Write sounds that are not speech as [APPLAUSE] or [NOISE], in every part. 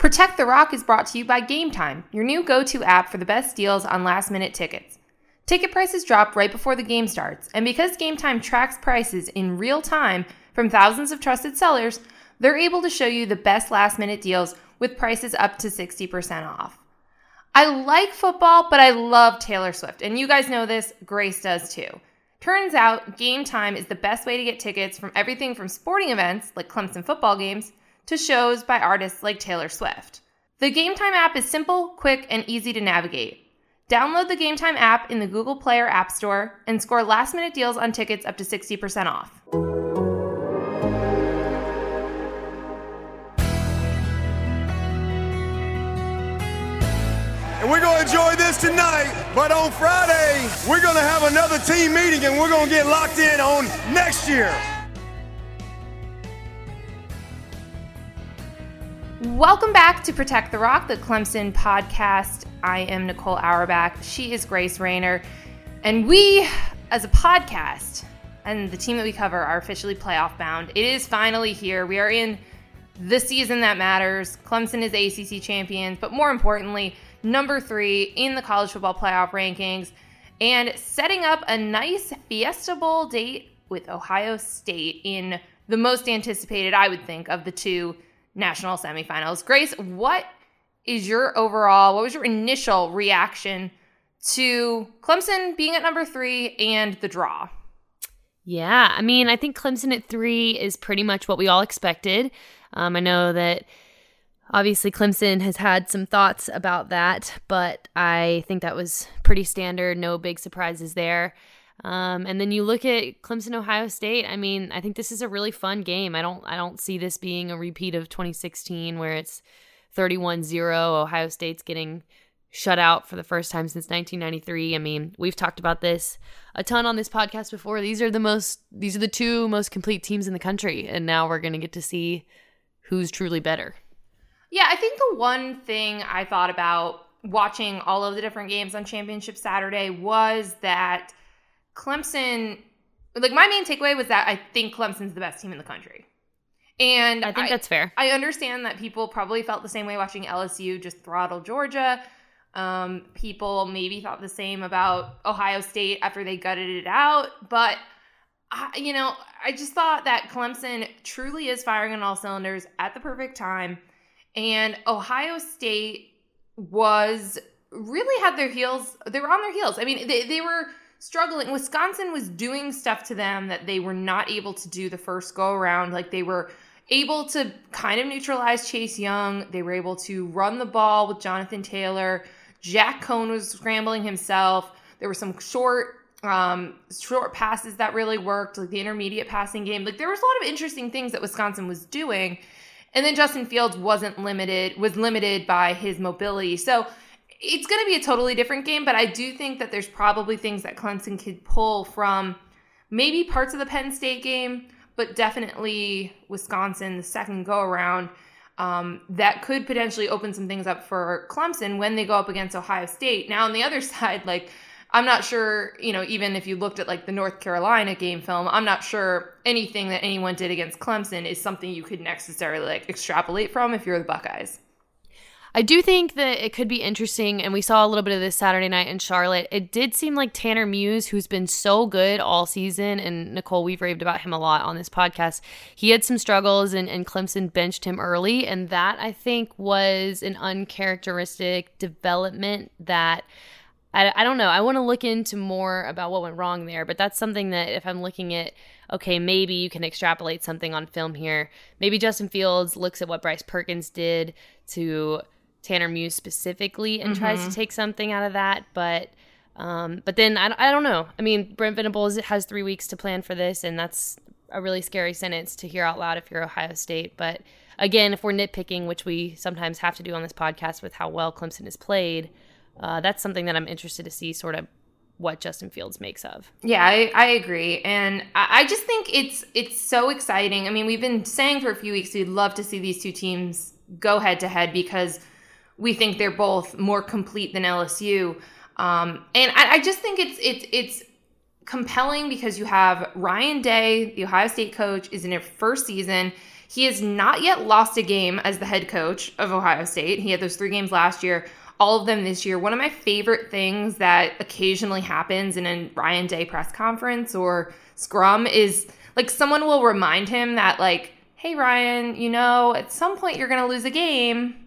Protect the Rock is brought to you by Game Time, your new go to app for the best deals on last minute tickets. Ticket prices drop right before the game starts, and because Game Time tracks prices in real time from thousands of trusted sellers, they're able to show you the best last minute deals with prices up to 60% off. I like football, but I love Taylor Swift, and you guys know this, Grace does too. Turns out, Game Time is the best way to get tickets from everything from sporting events like Clemson football games to shows by artists like Taylor Swift. The Game Time app is simple, quick, and easy to navigate. Download the Game Time app in the Google Play or App Store and score last minute deals on tickets up to 60% off. And we're going to enjoy this tonight, but on Friday, we're going to have another team meeting and we're going to get locked in on next year. Welcome back to Protect the Rock, the Clemson podcast. I am Nicole Auerbach. She is Grace Raynor. And we, as a podcast, and the team that we cover are officially playoff bound. It is finally here. We are in the season that matters. Clemson is ACC champions, but more importantly, number three in the college football playoff rankings and setting up a nice Fiesta Bowl date with Ohio State in the most anticipated, I would think, of the two national semifinals. Grace, what is your overall, what was your initial reaction to Clemson being at number three and the draw? Yeah, I mean, I think Clemson at three is pretty much what we all expected. Um, I know that obviously Clemson has had some thoughts about that, but I think that was pretty standard. No big surprises there. Um, and then you look at Clemson, Ohio State. I mean, I think this is a really fun game. I don't, I don't see this being a repeat of 2016 where it's 31-0. Ohio State's getting shut out for the first time since 1993. I mean, we've talked about this a ton on this podcast before. These are the most, these are the two most complete teams in the country, and now we're going to get to see who's truly better. Yeah, I think the one thing I thought about watching all of the different games on Championship Saturday was that Clemson, like my main takeaway was that I think Clemson's the best team in the country. And I think I, that's fair. I understand that people probably felt the same way watching LSU just throttle Georgia. Um, people maybe thought the same about Ohio State after they gutted it out. But, I, you know, I just thought that Clemson truly is firing on all cylinders at the perfect time. And Ohio State was really had their heels, they were on their heels. I mean, they, they were struggling. Wisconsin was doing stuff to them that they were not able to do the first go around. Like they were able to kind of neutralize Chase Young. They were able to run the ball with Jonathan Taylor. Jack Coan was scrambling himself. There were some short um short passes that really worked, like the intermediate passing game. Like there was a lot of interesting things that Wisconsin was doing. And then Justin Fields wasn't limited, was limited by his mobility. So it's going to be a totally different game, but I do think that there's probably things that Clemson could pull from maybe parts of the Penn State game, but definitely Wisconsin, the second go around. Um, that could potentially open some things up for Clemson when they go up against Ohio State. Now, on the other [LAUGHS] side, like, I'm not sure, you know, even if you looked at like the North Carolina game film, I'm not sure anything that anyone did against Clemson is something you could necessarily like extrapolate from if you're the Buckeyes. I do think that it could be interesting, and we saw a little bit of this Saturday night in Charlotte. It did seem like Tanner Muse, who's been so good all season, and Nicole, we've raved about him a lot on this podcast. He had some struggles, and, and Clemson benched him early, and that I think was an uncharacteristic development that. I, I don't know. I want to look into more about what went wrong there, but that's something that if I'm looking at, okay, maybe you can extrapolate something on film here. Maybe Justin Fields looks at what Bryce Perkins did to Tanner Muse specifically and mm-hmm. tries to mm-hmm. take something out of that. But um, but then I, I don't know. I mean, Brent Venables has three weeks to plan for this, and that's a really scary sentence to hear out loud if you're Ohio State. But again, if we're nitpicking, which we sometimes have to do on this podcast with how well Clemson is played, uh, that's something that I'm interested to see sort of what Justin Fields makes of. Yeah, I, I agree, and I, I just think it's it's so exciting. I mean, we've been saying for a few weeks we'd love to see these two teams go head to head because we think they're both more complete than LSU. Um, and I, I just think it's it's it's compelling because you have Ryan Day, the Ohio State coach, is in his first season. He has not yet lost a game as the head coach of Ohio State. He had those three games last year, all of them this year. One of my favorite things that occasionally happens in a Ryan Day press conference or scrum is like someone will remind him that, like, hey, Ryan, you know, at some point you're going to lose a game.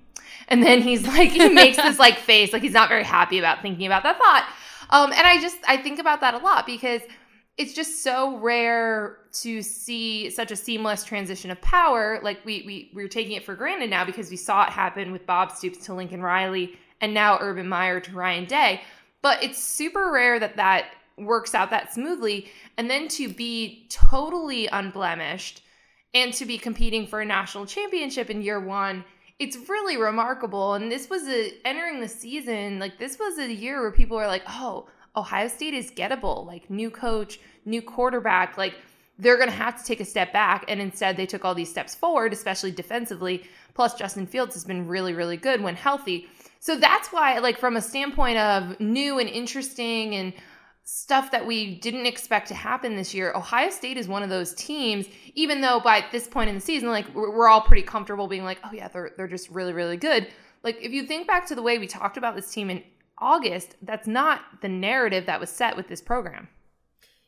And then he's [LAUGHS] like, he makes this like [LAUGHS] face, like he's not very happy about thinking about that thought. Um, and I just, I think about that a lot because it's just so rare to see such a seamless transition of power. Like we we we're taking it for granted now because we saw it happen with Bob Stoops to Lincoln Riley and now Urban Meyer to Ryan Day. But it's super rare that that works out that smoothly. And then to be totally unblemished and to be competing for a national championship in year one, it's really remarkable. And this was a entering the season, like this was a year where people were like, oh, Ohio State is gettable, like new coach, new quarterback, like they're going to have to take a step back. And instead, they took all these steps forward, especially defensively. Plus, Justin Fields has been really, really good when healthy. So that's why, like, from a standpoint of new and interesting and stuff that we didn't expect to happen this year, Ohio State is one of those teams, even though by this point in the season, like, we're all pretty comfortable being like, oh, yeah, they're, they're just really, really good. Like, if you think back to the way we talked about this team in August, that's not the narrative that was set with this program.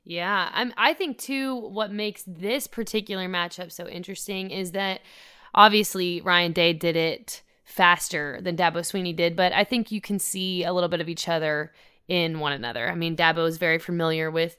Yeah, I'm, I think too, what makes this particular matchup so interesting is that obviously Ryan Day did it faster than Dabo Swinney did, but I think you can see a little bit of each other in one another. I mean, Dabo is very familiar with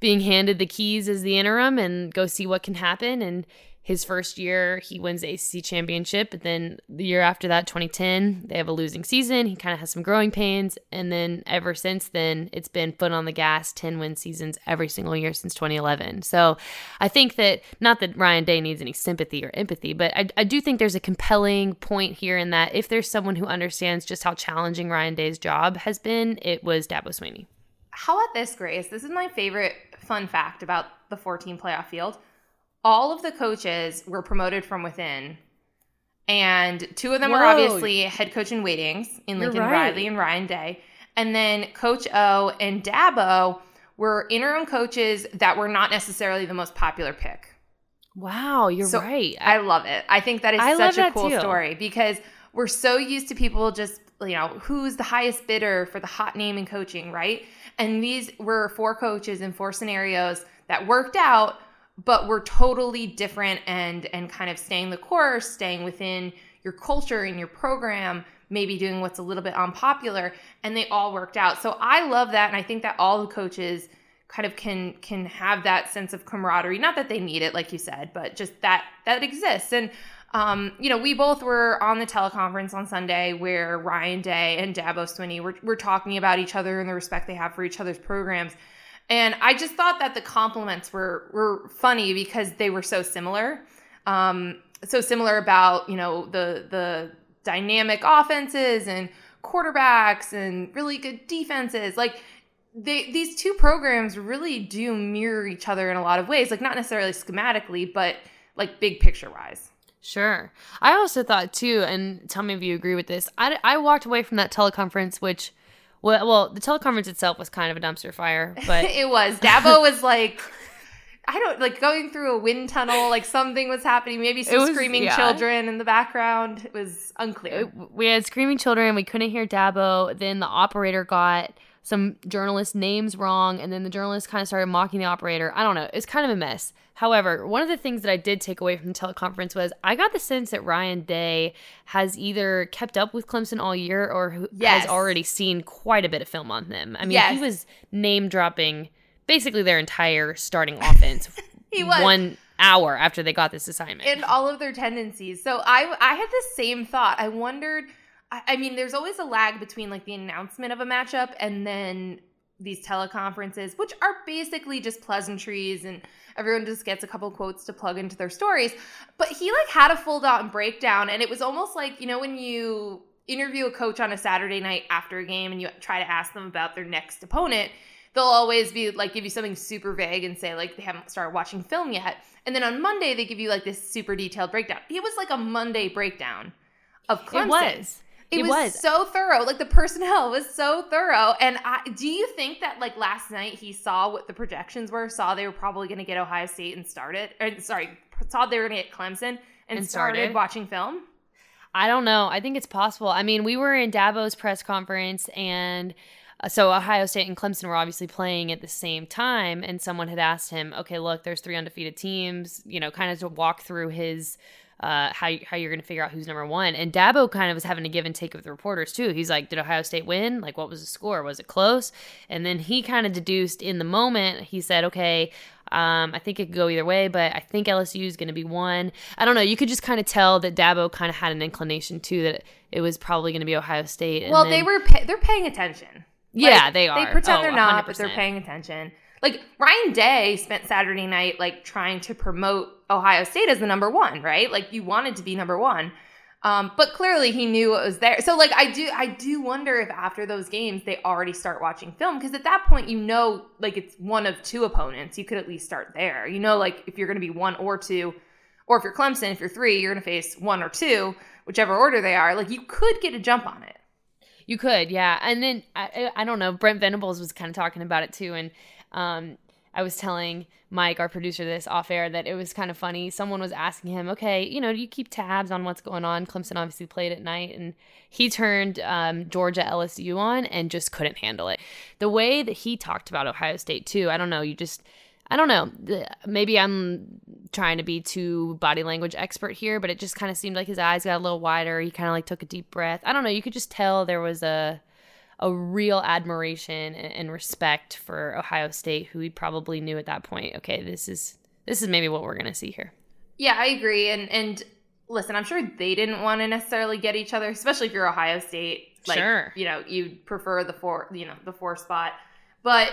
being handed the keys as the interim and go see what can happen. And his first year, he wins the ACC championship. But then the year after that, 2010, they have a losing season. He kind of has some growing pains. And then ever since then, it's been foot on the gas, 10 win seasons every single year since 2011. So I think that, not that Ryan Day needs any sympathy or empathy, but I, I do think there's a compelling point here in that if there's someone who understands just how challenging Ryan Day's job has been, it was Dabo Swinney. How about this, Grace? This is my favorite fun fact about the 14 playoff field all of the coaches were promoted from within. And two of them Whoa. were obviously head coach in waitings in Lincoln right. Riley and Ryan Day. And then Coach O and Dabo were interim coaches that were not necessarily the most popular pick. Wow, you're so right. I, I, love it. I think that is I such a cool too. story because we're so used to people just, you know, who's the highest bidder for the hot name in coaching, right? And these were four coaches in four scenarios that worked out but we're totally different and and kind of staying the course staying within your culture and your program maybe doing what's a little bit unpopular and they all worked out. So i love that and i think that all the coaches kind of can can have that sense of camaraderie. Not that they need it like you said but just that that exists. And um, you know, we both were on the teleconference on Sunday where Ryan Day and Dabo Swinney were, were talking about each other and the respect they have for each other's programs. And I just thought that the compliments were were funny because they were so similar. Um, so similar about, you know, the the dynamic offenses and quarterbacks and really good defenses. Like they, these two programs really do mirror each other in a lot of ways, like not necessarily schematically, but like big picture wise. Sure. I also thought too, and tell me if you agree with this. I, I walked away from that teleconference, which well, well, the teleconference itself was kind of a dumpster fire, but [LAUGHS] it was. Dabo [LAUGHS] was like, I don't like going through a wind tunnel. Like something was happening. Maybe some was, screaming yeah. children in the background. It was unclear. It, we had screaming children. We couldn't hear Dabo. Then the operator got some journalist names wrong, and then the journalist kind of started mocking the operator. I don't know. It's kind of a mess. However, one of the things that I did take away from the teleconference was I got the sense that Ryan Day has either kept up with Clemson all year or yes. has already seen quite a bit of film on them. I mean, yes. he was name dropping basically their entire starting offense. [LAUGHS] he was. One hour after they got this assignment. And all of their tendencies. So I I had the same thought. I wondered I mean, there's always a lag between like the announcement of a matchup and then these teleconferences, which are basically just pleasantries and everyone just gets a couple quotes to plug into their stories. But he like had a full on breakdown and it was almost like, you know, when you interview a coach on a Saturday night after a game and you try to ask them about their next opponent, they'll always be like give you something super vague and say like they haven't started watching film yet. And then on Monday they give you like this super detailed breakdown. It was like a Monday breakdown of Clemson. It was. It, it was, was, so thorough. Like the personnel was so thorough. And I, do you think that like last night he saw what the projections were, saw they were probably going to get Ohio State and started, it, or sorry, saw they were going to get Clemson and, And started. started. watching film? I don't know. I think it's possible. I mean, we were in Dabo's press conference, and uh, so Ohio State and Clemson were obviously playing at the same time. And someone had asked him, "Okay, look, there's three undefeated teams. You know, kind of to walk through his." Uh, how how you're going to figure out who's number one? And Dabo kind of was having a give and take with the reporters too. He's like, "Did Ohio State win? Like, what was the score? Was it close?" And then he kind of deduced in the moment. He said, "Okay, um, I think it could go either way, but I think LSU is going to be one. I don't know. You could just kind of tell that Dabo kind of had an inclination too that it was probably going to be Ohio State. and well, then- they were pay- they're paying attention. Yeah, Like, they are. They pretend Oh, they're not, but they're paying attention. Like Ryan Day spent Saturday night like trying to promote Ohio State as the number one, right? Like you wanted to be number one. Um, but clearly he knew it was there. So like I do I do wonder if after those games they already start watching film because at that point you know like it's one of two opponents. You could at least start there. You know like if you're going to be one or two or if you're Clemson, if you're 3, you're going to face one or two, whichever order they are. Like you could get a jump on it. You could, yeah. And then I, I I don't know. Brent Venables was kind of talking about it too, and um, I was telling Mike, our producer, this off air that it was kind of funny. Someone was asking him, "Okay, you know, do you keep tabs on what's going on?" Clemson obviously played at night, and he turned um, Georgia LSU on and just couldn't handle it. The way that he talked about Ohio State too, I don't know. You just I don't know. Maybe I'm trying to be too body language expert here, but it just kind of seemed like his eyes got a little wider. He kind of like took a deep breath. I don't know. You could just tell there was a a real admiration and, respect for Ohio State, who he probably knew at that point. Okay, this is this is maybe what we're gonna see here. Yeah, I agree. And and listen, I'm sure they didn't want to necessarily get each other, especially if you're Ohio State. Like, Sure. you know, you'd prefer the four, you know, the four spot. But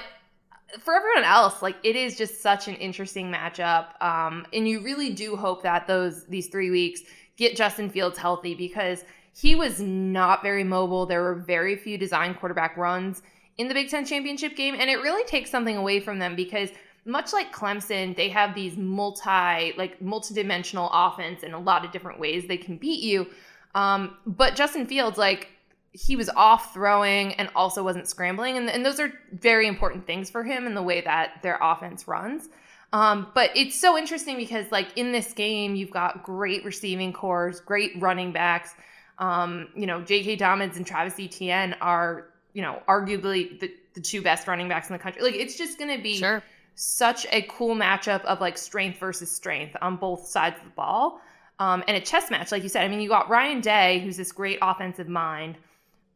for everyone else, like it is just such an interesting matchup. Um, and you really do hope that those these three weeks get Justin Fields healthy because he was not very mobile. There were very few design quarterback runs in the Big Ten championship game, and it really takes something away from them because much like Clemson, they have these multi like multi-dimensional offense in a lot of different ways they can beat you. Um, but Justin Fields, like he was off throwing and also wasn't scrambling, and, and those are very important things for him in the way that their offense runs. Um, but it's so interesting because like in this game, you've got great receiving corps, great running backs. Um, you know, J.K. Dobbins and Travis Etienne are you know arguably the, the two best running backs in the country. Like it's just going to be Sure. such a cool matchup of like strength versus strength on both sides of the ball. Um, and a chess match, like you said. I mean, you got Ryan Day, who's this great offensive mind,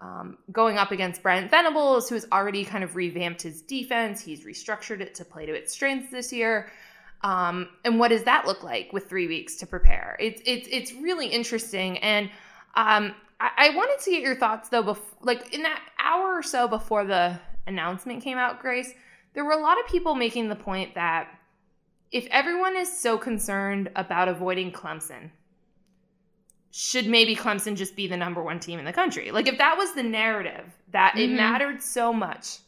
um, going up against Brent Venables, who's already kind of revamped his defense. He's restructured it to play to its strengths this year. Um, and what does that look like with three weeks to prepare? It's it's it's really interesting, and um, I, I wanted to get your thoughts though. Bef- like in that hour or so before the announcement came out, Grace, there were a lot of people making the point that if everyone is so concerned about avoiding Clemson, should maybe Clemson just be the number one team in the country? Like, if that was the narrative, that it Mhm. mattered so much,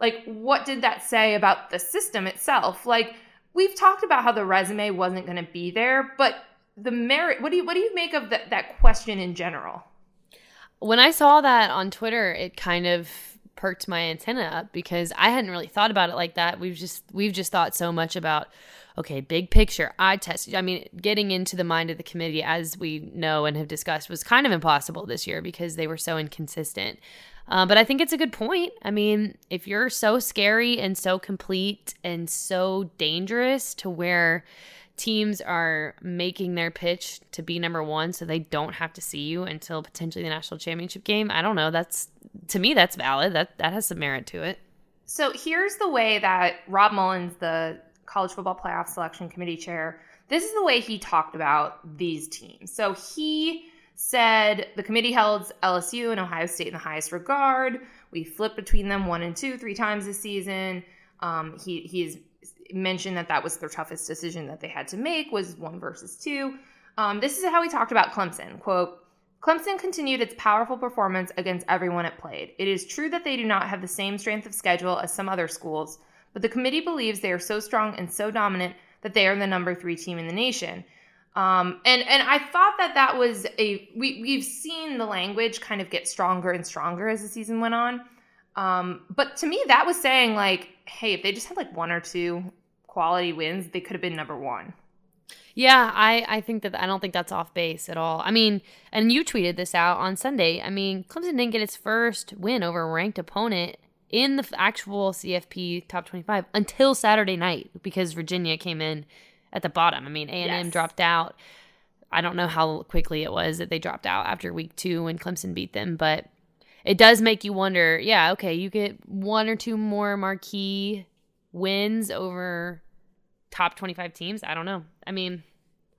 like, what did that say about the system itself? Like, we've talked about how the resume wasn't going to be there, but the merit. What do you what do you make of that that question in general? When I saw that on Twitter, it kind of perked my antenna up because I hadn't really thought about it like that. We've just we've just thought so much about okay, big picture, eye test. I mean, getting into the mind of the committee as we know and have discussed was kind of impossible this year because they were so inconsistent. Uh, but I think it's a good point. I mean, if you're so scary and so complete and so dangerous to where teams are making their pitch to be number one so they don't have to see you until potentially the national championship game, I don't know. That's to me, that's valid. That that has some merit to it. So here's the way that Rob Mullens, the college football playoff selection committee chair, this is the way he talked about these teams. So he said the committee held LSU and Ohio State in the highest regard. We flipped between them one and two three times this season. Um, he he's mentioned that that was their toughest decision that they had to make was one versus two. Um, this is how he talked about Clemson. Quote. Clemson continued its powerful performance against everyone it played. It is true that they do not have the same strength of schedule as some other schools, but the committee believes they are so strong and so dominant that they are the number three team in the nation. Um, and and I thought that that was a we we've seen the language kind of get stronger and stronger as the season went on. Um, but to me, that was saying like, hey, if they just had like one or two quality wins, they could have been number one. Yeah, I, I think that I don't think that's off base at all. I mean, and you tweeted this out on Sunday. I mean, Clemson didn't get its first win over a ranked opponent in the actual CFP top 25 until Saturday night because Virginia came in at the bottom. I mean, A&M yes. dropped out. I don't know how quickly it was that they dropped out after week 2 when Clemson beat them, but it does make you wonder, yeah, okay, you get one or two more marquee wins over top 25 teams. I don't know. I mean,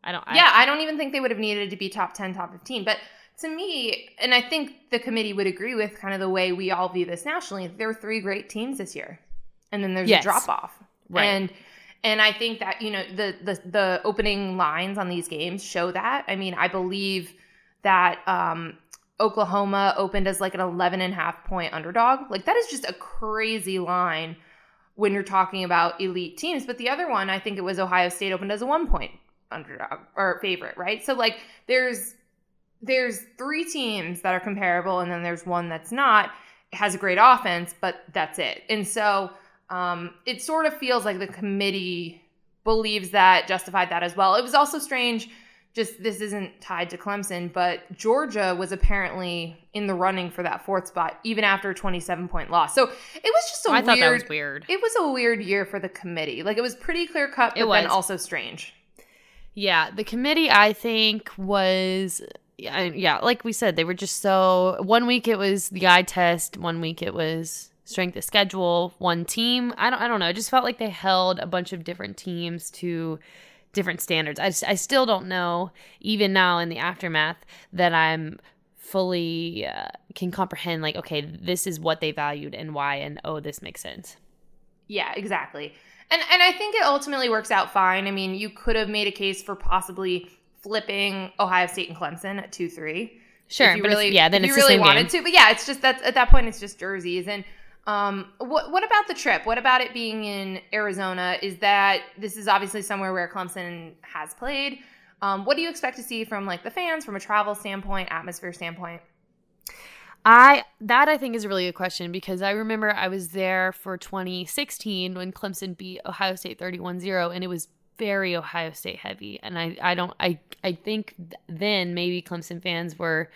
I don't. Yeah, I, I don't even think they would have needed to be top 10, top 15. But to me, and I think the committee would agree with kind of the way we all view this nationally, there were three great teams this year. And then there's yes. a drop off. Right. And and I think that, you know, the the the opening lines on these games show that. I mean, I believe that um Oklahoma opened as like an 11 and a half point underdog. Like that is just a crazy line when you're talking about elite teams. But the other one, I think it was Ohio State opened as a one point underdog or favorite, right? So like there's there's three teams that are comparable and then there's one that's not. Has a great offense, but that's it. And so um, it sort of feels like the committee believes that, justified that as well. It was also strange just this isn't tied to Clemson, but Georgia was apparently in the running for that fourth spot even after a 27 point loss. So it was just a I weird, thought that was weird. It was a weird year for the committee. Like it was pretty clear cut, but then also strange. Yeah, the committee I think was yeah, yeah, like we said, they were just so one week it was the eye test, one week it was strength of schedule, one team. I don't I don't know. It just felt like they held a bunch of different teams to different standards. I, I still don't know, even now in the aftermath, that I'm fully uh, can comprehend like okay this is what they valued and why and oh this makes sense. Yeah exactly. And and i think it ultimately works out fine. I mean you could have made a case for possibly flipping ohio state and clemson at 2-3 sure you but really yeah then you it's really wanted game. to but yeah it's just that at that point it's just jerseys. And um, what what about the trip? What about it being in Arizona? Is that this is obviously somewhere where Clemson has played? Um, what do you expect to see from like the fans, from a travel standpoint, atmosphere standpoint? I that I think is a really good question because I remember I was there for 2016 when Clemson beat Ohio State 31-0 and it was very Ohio State heavy and I I don't I I think then maybe Clemson fans were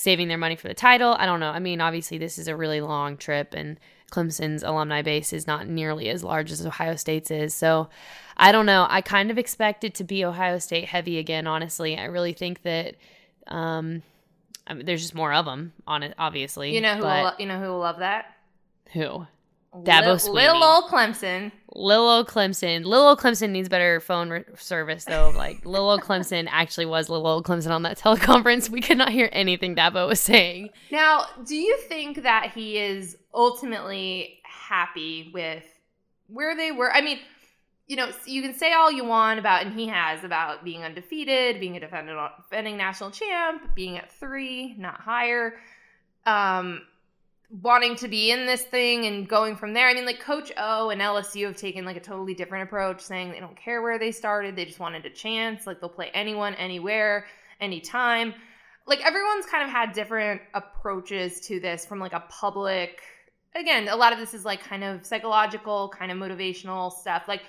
saving their money for the title. I don't know. I mean, obviously, this is a really long trip, and Clemson's alumni base is not nearly as large as Ohio State's is. So I don't know. I kind of expect it to be Ohio State heavy again, honestly. I really think that. Um, I mean, there's just more of them on it, obviously. You know who? Will, you know who will love that? Who? Dabo Lil old Clemson. Lil old Clemson. Lil old Clemson needs better phone re- service though. [LAUGHS] Like Lil old Clemson actually was Lil old Clemson on that [LAUGHS] teleconference. We could not hear anything Dabo was saying. Now, do you think that he is ultimately happy with where they were? I mean, you know, you can say all you want about, and he has about being undefeated, being a defending, defending national champ, being at three, not higher. Um, wanting to be in this thing and going from there. I mean, like Coach O and LSU have taken like a totally different approach, saying they don't care where they started, they just wanted a chance. Like they'll play anyone, anywhere, anytime. Like everyone's kind of had different approaches to this from like a public. Again, a lot of this is like kind of psychological, kind of motivational stuff. Like,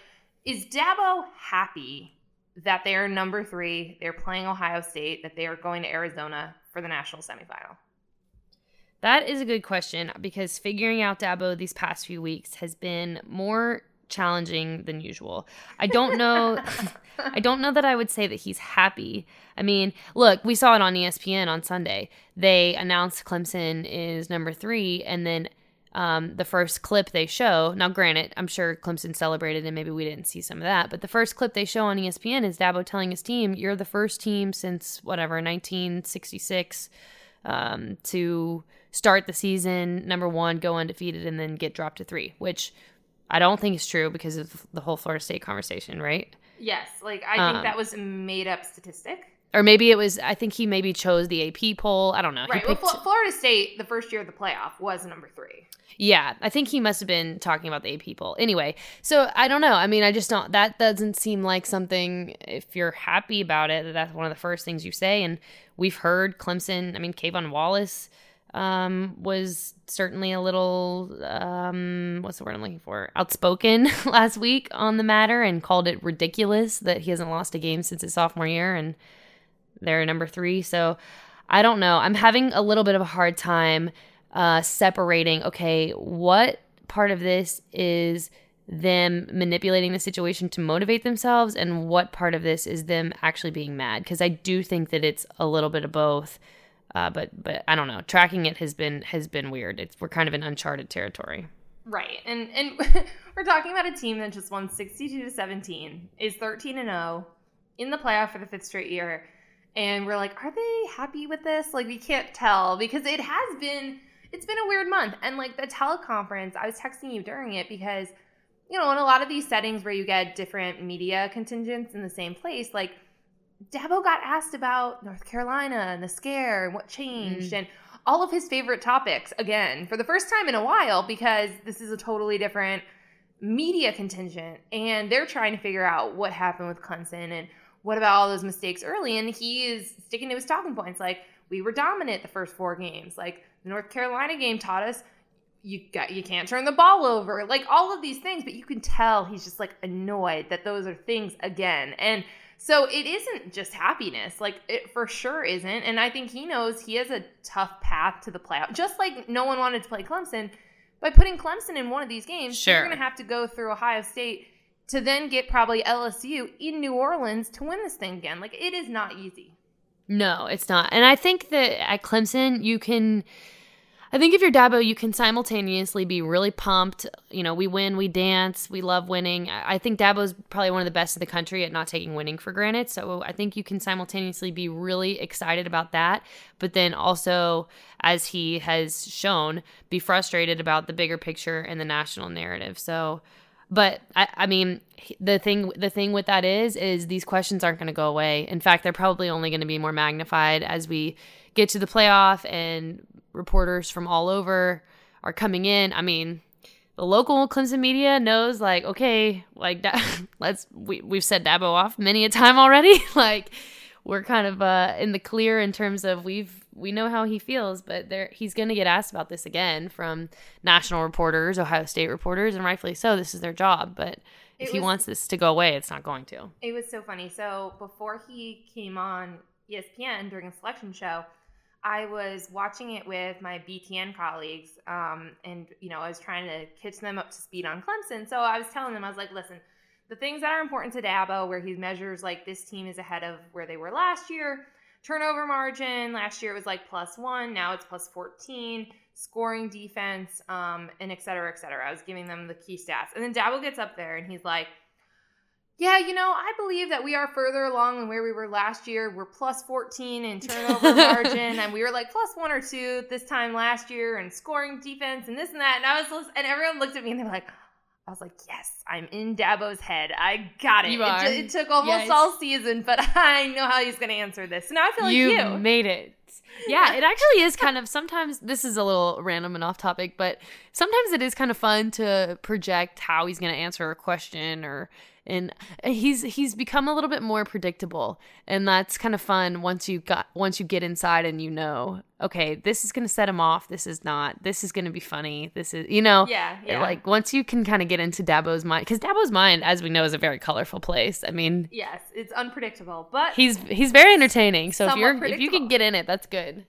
is Dabo happy that they are number three? They're playing Ohio State, that they are going to Arizona for the national semifinal. That is a good question because figuring out Dabo these past few weeks has been more challenging than usual. I don't know [LAUGHS] I don't know that I would say that he's happy. I mean, look, we saw it on ESPN on Sunday. They announced Clemson is number 3 and then um, the first clip they show, now granted, I'm sure Clemson celebrated and maybe we didn't see some of that, but the first clip they show on ESPN is Dabo telling his team, You're the first team since whatever, 1966 um, to start the season number one, go undefeated, and then get dropped to three, which I don't think is true because of the whole Florida State conversation, right? Yes, like I think um, that was a made up statistic. Or maybe it was. I think he maybe chose the AP poll. I don't know. Right. Picked, well, Florida State, the first year of the playoff, was number three. Yeah, I think he must have been talking about the AP poll. Anyway, so I don't know. I mean, I just don't. That doesn't seem like something. If you're happy about it, that's one of the first things you say. And we've heard Clemson. I mean, K'Von Wallace um, was certainly a little um, what's the word I'm looking for outspoken [LAUGHS] last week on the matter and called it ridiculous that he hasn't lost a game since his sophomore year and they're number three. So I don't know. I'm having a little bit of a hard time uh, separating. Okay, what part of this is them manipulating the situation to motivate themselves, and what part of this is them actually being mad? Because I do think that it's a little bit of both. Uh, but but I don't know. Tracking it has been has been weird. It's we're kind of in uncharted territory. Right. And and [LAUGHS] we're talking about a team that just won 62 to 17, is 13 and 0 in the playoff for the fifth straight year. And we're like, are they happy with this? Like we can't tell because it has been it's been a weird month. And like the teleconference, I was texting you during it because you know, in a lot of these settings where you get different media contingents in the same place, like Dabo got asked about North Carolina and the scare and what changed mm. and all of his favorite topics again for the first time in a while because this is a totally different media contingent and they're trying to figure out what happened with Clemson and what about all those mistakes early and he is sticking to his talking points. Like we were dominant the first four games. Like the North Carolina game taught us you got you can't turn the ball over. Like all of these things but you can tell he's just like annoyed that those are things again. And so it isn't just happiness. Like it for sure isn't. And I think he knows he has a tough path to the playoff. Just like no one wanted to play Clemson, by putting Clemson in one of these games, sure. you're going to have to go through Ohio State to then get probably LSU in New Orleans to win this thing again. Like it is not easy. No, it's not. And I think that at Clemson, you can I think if you're Dabo, you can simultaneously be really pumped. You know, we win, we dance, we love winning. I think Dabo's probably one of the best in the country at not taking winning for granted. So I think you can simultaneously be really excited about that, but then also, as he has shown, be frustrated about the bigger picture and the national narrative. So, but I, I mean, the thing the thing with that is, is these questions aren't going to go away. In fact, they're probably only going to be more magnified as we get to the playoff and reporters from all over are coming in. I mean, the local Clemson media knows like, okay, like [LAUGHS] let's we we've set Dabo off many a time already. [LAUGHS] like we're kind of uh in the clear in terms of we've we know how he feels, but there he's going to get asked about this again from national reporters, Ohio State reporters, and rightfully so. This is their job, but if was, he wants this to go away, it's not going to. It was so funny. So before he came on ESPN during a selection show, I was watching it with my BTN colleagues, um, and you know, I was trying to catch them up to speed on Clemson. So I was telling them, I was like, listen, the things that are important to Dabo, where he measures like this team is ahead of where they were last year. Turnover margin last year it was like plus one, now it's plus 14. Scoring defense, um, and et cetera, et cetera. I was giving them the key stats. And then Dabo gets up there and he's like, yeah, you know, I believe that we are further along than where we were last year. We're plus 14 in turnover [LAUGHS] margin, and we were like plus one or two this time last year, and scoring defense, and this and that. And I was, and everyone looked at me and they were like, I was like, yes, I'm in Dabo's head. I got it. You are. It, it took almost yes. all season, but [LAUGHS] I know how he's going to answer this. So now I feel like you, you made it. Yeah, it actually is kind of sometimes this is a little random and off topic, but sometimes it is kind of fun to project how he's going to answer a question or and he's he's become a little bit more predictable. And that's kind of fun once you got once you get inside and you know okay this is going to set him off this is not this is going to be funny this is you know? Yeah, yeah. like once you can kind of get into Dabo's mind cuz Dabo's mind as we know is a very colorful place. I mean yes it's unpredictable but he's he's very entertaining. So if you're if you can get in it that's good.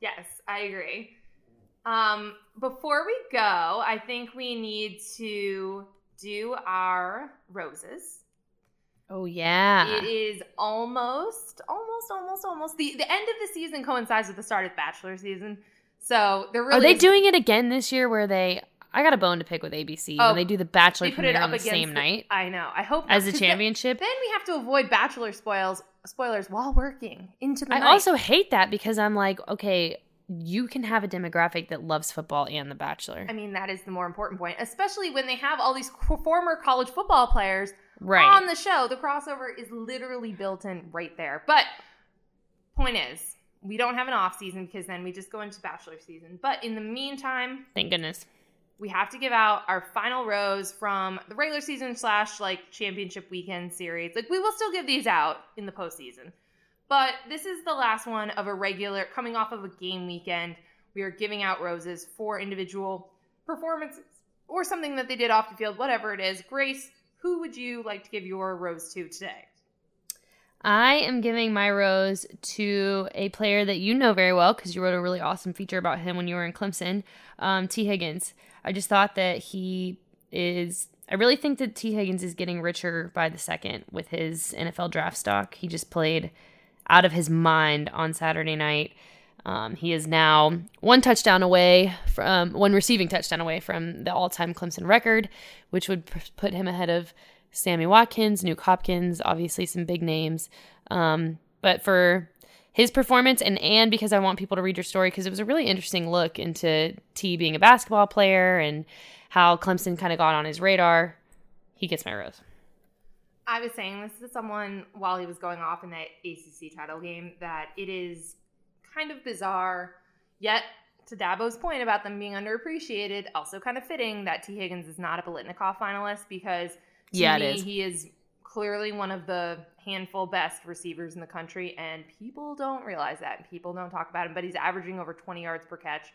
Yes i agree. Um before we go i think we need to do our roses. Oh yeah. It is almost, almost, almost, almost the the end of the season coincides with the start of Bachelor season. So they're really Are they doing it again this year where they I got a bone to pick with ABC oh, when they do the Bachelor put premiere on the same the, night. I know. I hope as a championship. Then we have to avoid Bachelor spoils spoilers while working into the I night. also hate that because I'm like, okay, you can have a demographic that loves football and The Bachelor. I mean, that is the more important point, especially when they have all these former college football players right. on the show. The crossover is literally built in right there. But point is, we don't have an off season because then we just go into Bachelor season. But in the meantime, thank goodness, we have to give out our final rows from the regular season slash like championship weekend series. Like we will still give these out in the postseason. But this is the last one of a regular coming off of a game weekend. we are giving out roses for individual performances or something that they did off the field, whatever it is. Grace, who would you like to give your rose to today? I am giving my rose to a player that you know very well because you wrote a really awesome feature about him when you were in Clemson, um, Tee Higgins. I just thought that he is. I really think that Tee Higgins is getting richer by the second with his NFL draft stock. He just played out of his mind on Saturday night. Um, he is now one touchdown away from one receiving touchdown away from the all-time Clemson record, which would put him ahead of Sammy Watkins, Nuk Hopkins, obviously some big names. Um, but for his performance and and because I want people to read your story because it was a really interesting look into Tee being a basketball player and how Clemson kind of got on his radar. He gets my rose. I was saying this to someone while he was going off in that ACC title game that it is kind of bizarre, yet to Dabo's point about them being underappreciated, also kind of fitting that Tee Higgins is not a Biletnikoff finalist because to Yeah, me, is. he is clearly one of the handful best receivers in the country, and people don't realize that. and People don't talk about him, but he's averaging over 20 yards per catch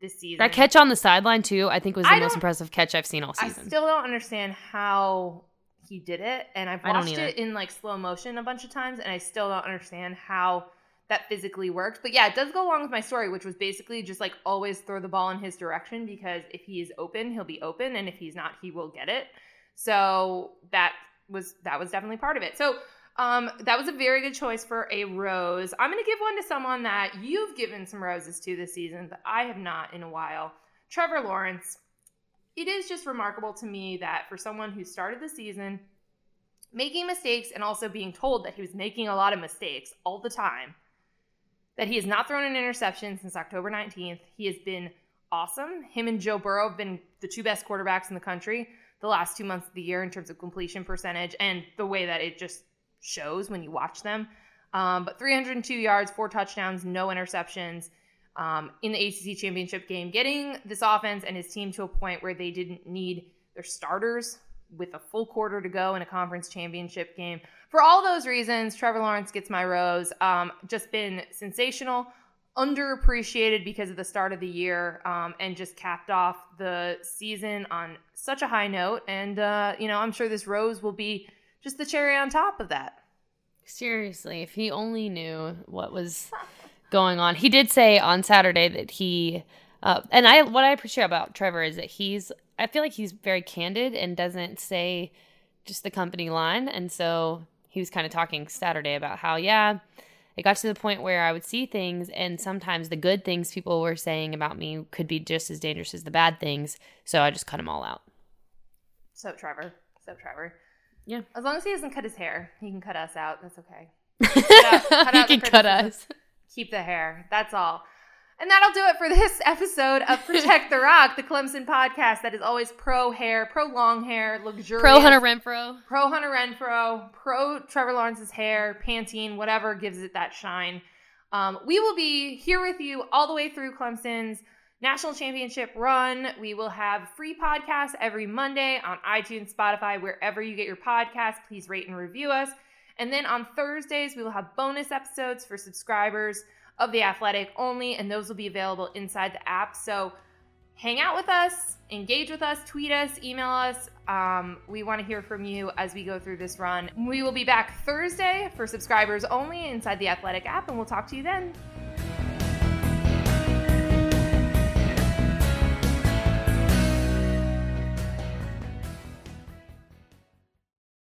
this season. That catch on the sideline too, I think was the I most impressive catch I've seen all season. I still don't understand how he did it, and I've watched it in like slow motion a bunch of times, and I still don't understand how that physically works. But yeah, it does go along with my story, which was basically just like always throw the ball in his direction because if he is open, he'll be open, and if he's not, he will get it. So that was that was definitely part of it. So um, that was a very good choice for a rose. I'm going to give one to someone that you've given some roses to this season, but I have not in a while. Trevor Lawrence. It is just remarkable to me that for someone who started the season making mistakes and also being told that he was making a lot of mistakes all the time, that he has not thrown an interception since October 19th. He has been awesome. Him and Joe Burrow have been the two best quarterbacks in the country the last two months of the year in terms of completion percentage and the way that it just shows when you watch them. Um, but 302 yards, four touchdowns, no interceptions um, in the ACC championship game, getting this offense and his team to a point where they didn't need their starters with a full quarter to go in a conference championship game. For all those reasons, Trevor Lawrence gets my rose. Um, just been sensational, underappreciated because of the start of the year, um, and just capped off the season on such a high note. And, uh, you know, I'm sure this rose will be just the cherry on top of that. Seriously, if he only knew what was [LAUGHS] going on. He did say on Saturday that he uh, and I what I appreciate about Trevor is that he's I feel like he's very candid and doesn't say just the company line. And so he was kind of talking Saturday about how yeah, it got to the point where I would see things and sometimes the good things people were saying about me could be just as dangerous as the bad things. So I just cut them all out. So, Trevor. So, Trevor. Yeah. As long as he doesn't cut his hair, he can cut us out. That's okay. [LAUGHS] out- cut he out the can cut us. Keep the hair. That's all. And that'll do it for this [LAUGHS] episode of Protect the Rock, the Clemson podcast that is always pro hair, pro long hair, luxurious. Pro Hunter Renfrow. pro Hunter Renfrow, pro Trevor Lawrence's hair, Pantene, whatever gives it that shine. Um, we will be here with you all the way through Clemson's national championship run. We will have free podcasts every Monday on iTunes, Spotify, wherever you get your podcasts. Please rate and review us. And then on Thursdays, we will have bonus episodes for subscribers of The Athletic only, and those will be available inside the app. So hang out with us, engage with us, tweet us, email us. Um, we want to hear from you as we go through this run. We will be back Thursday for subscribers only inside the Athletic app, and we'll talk to you then.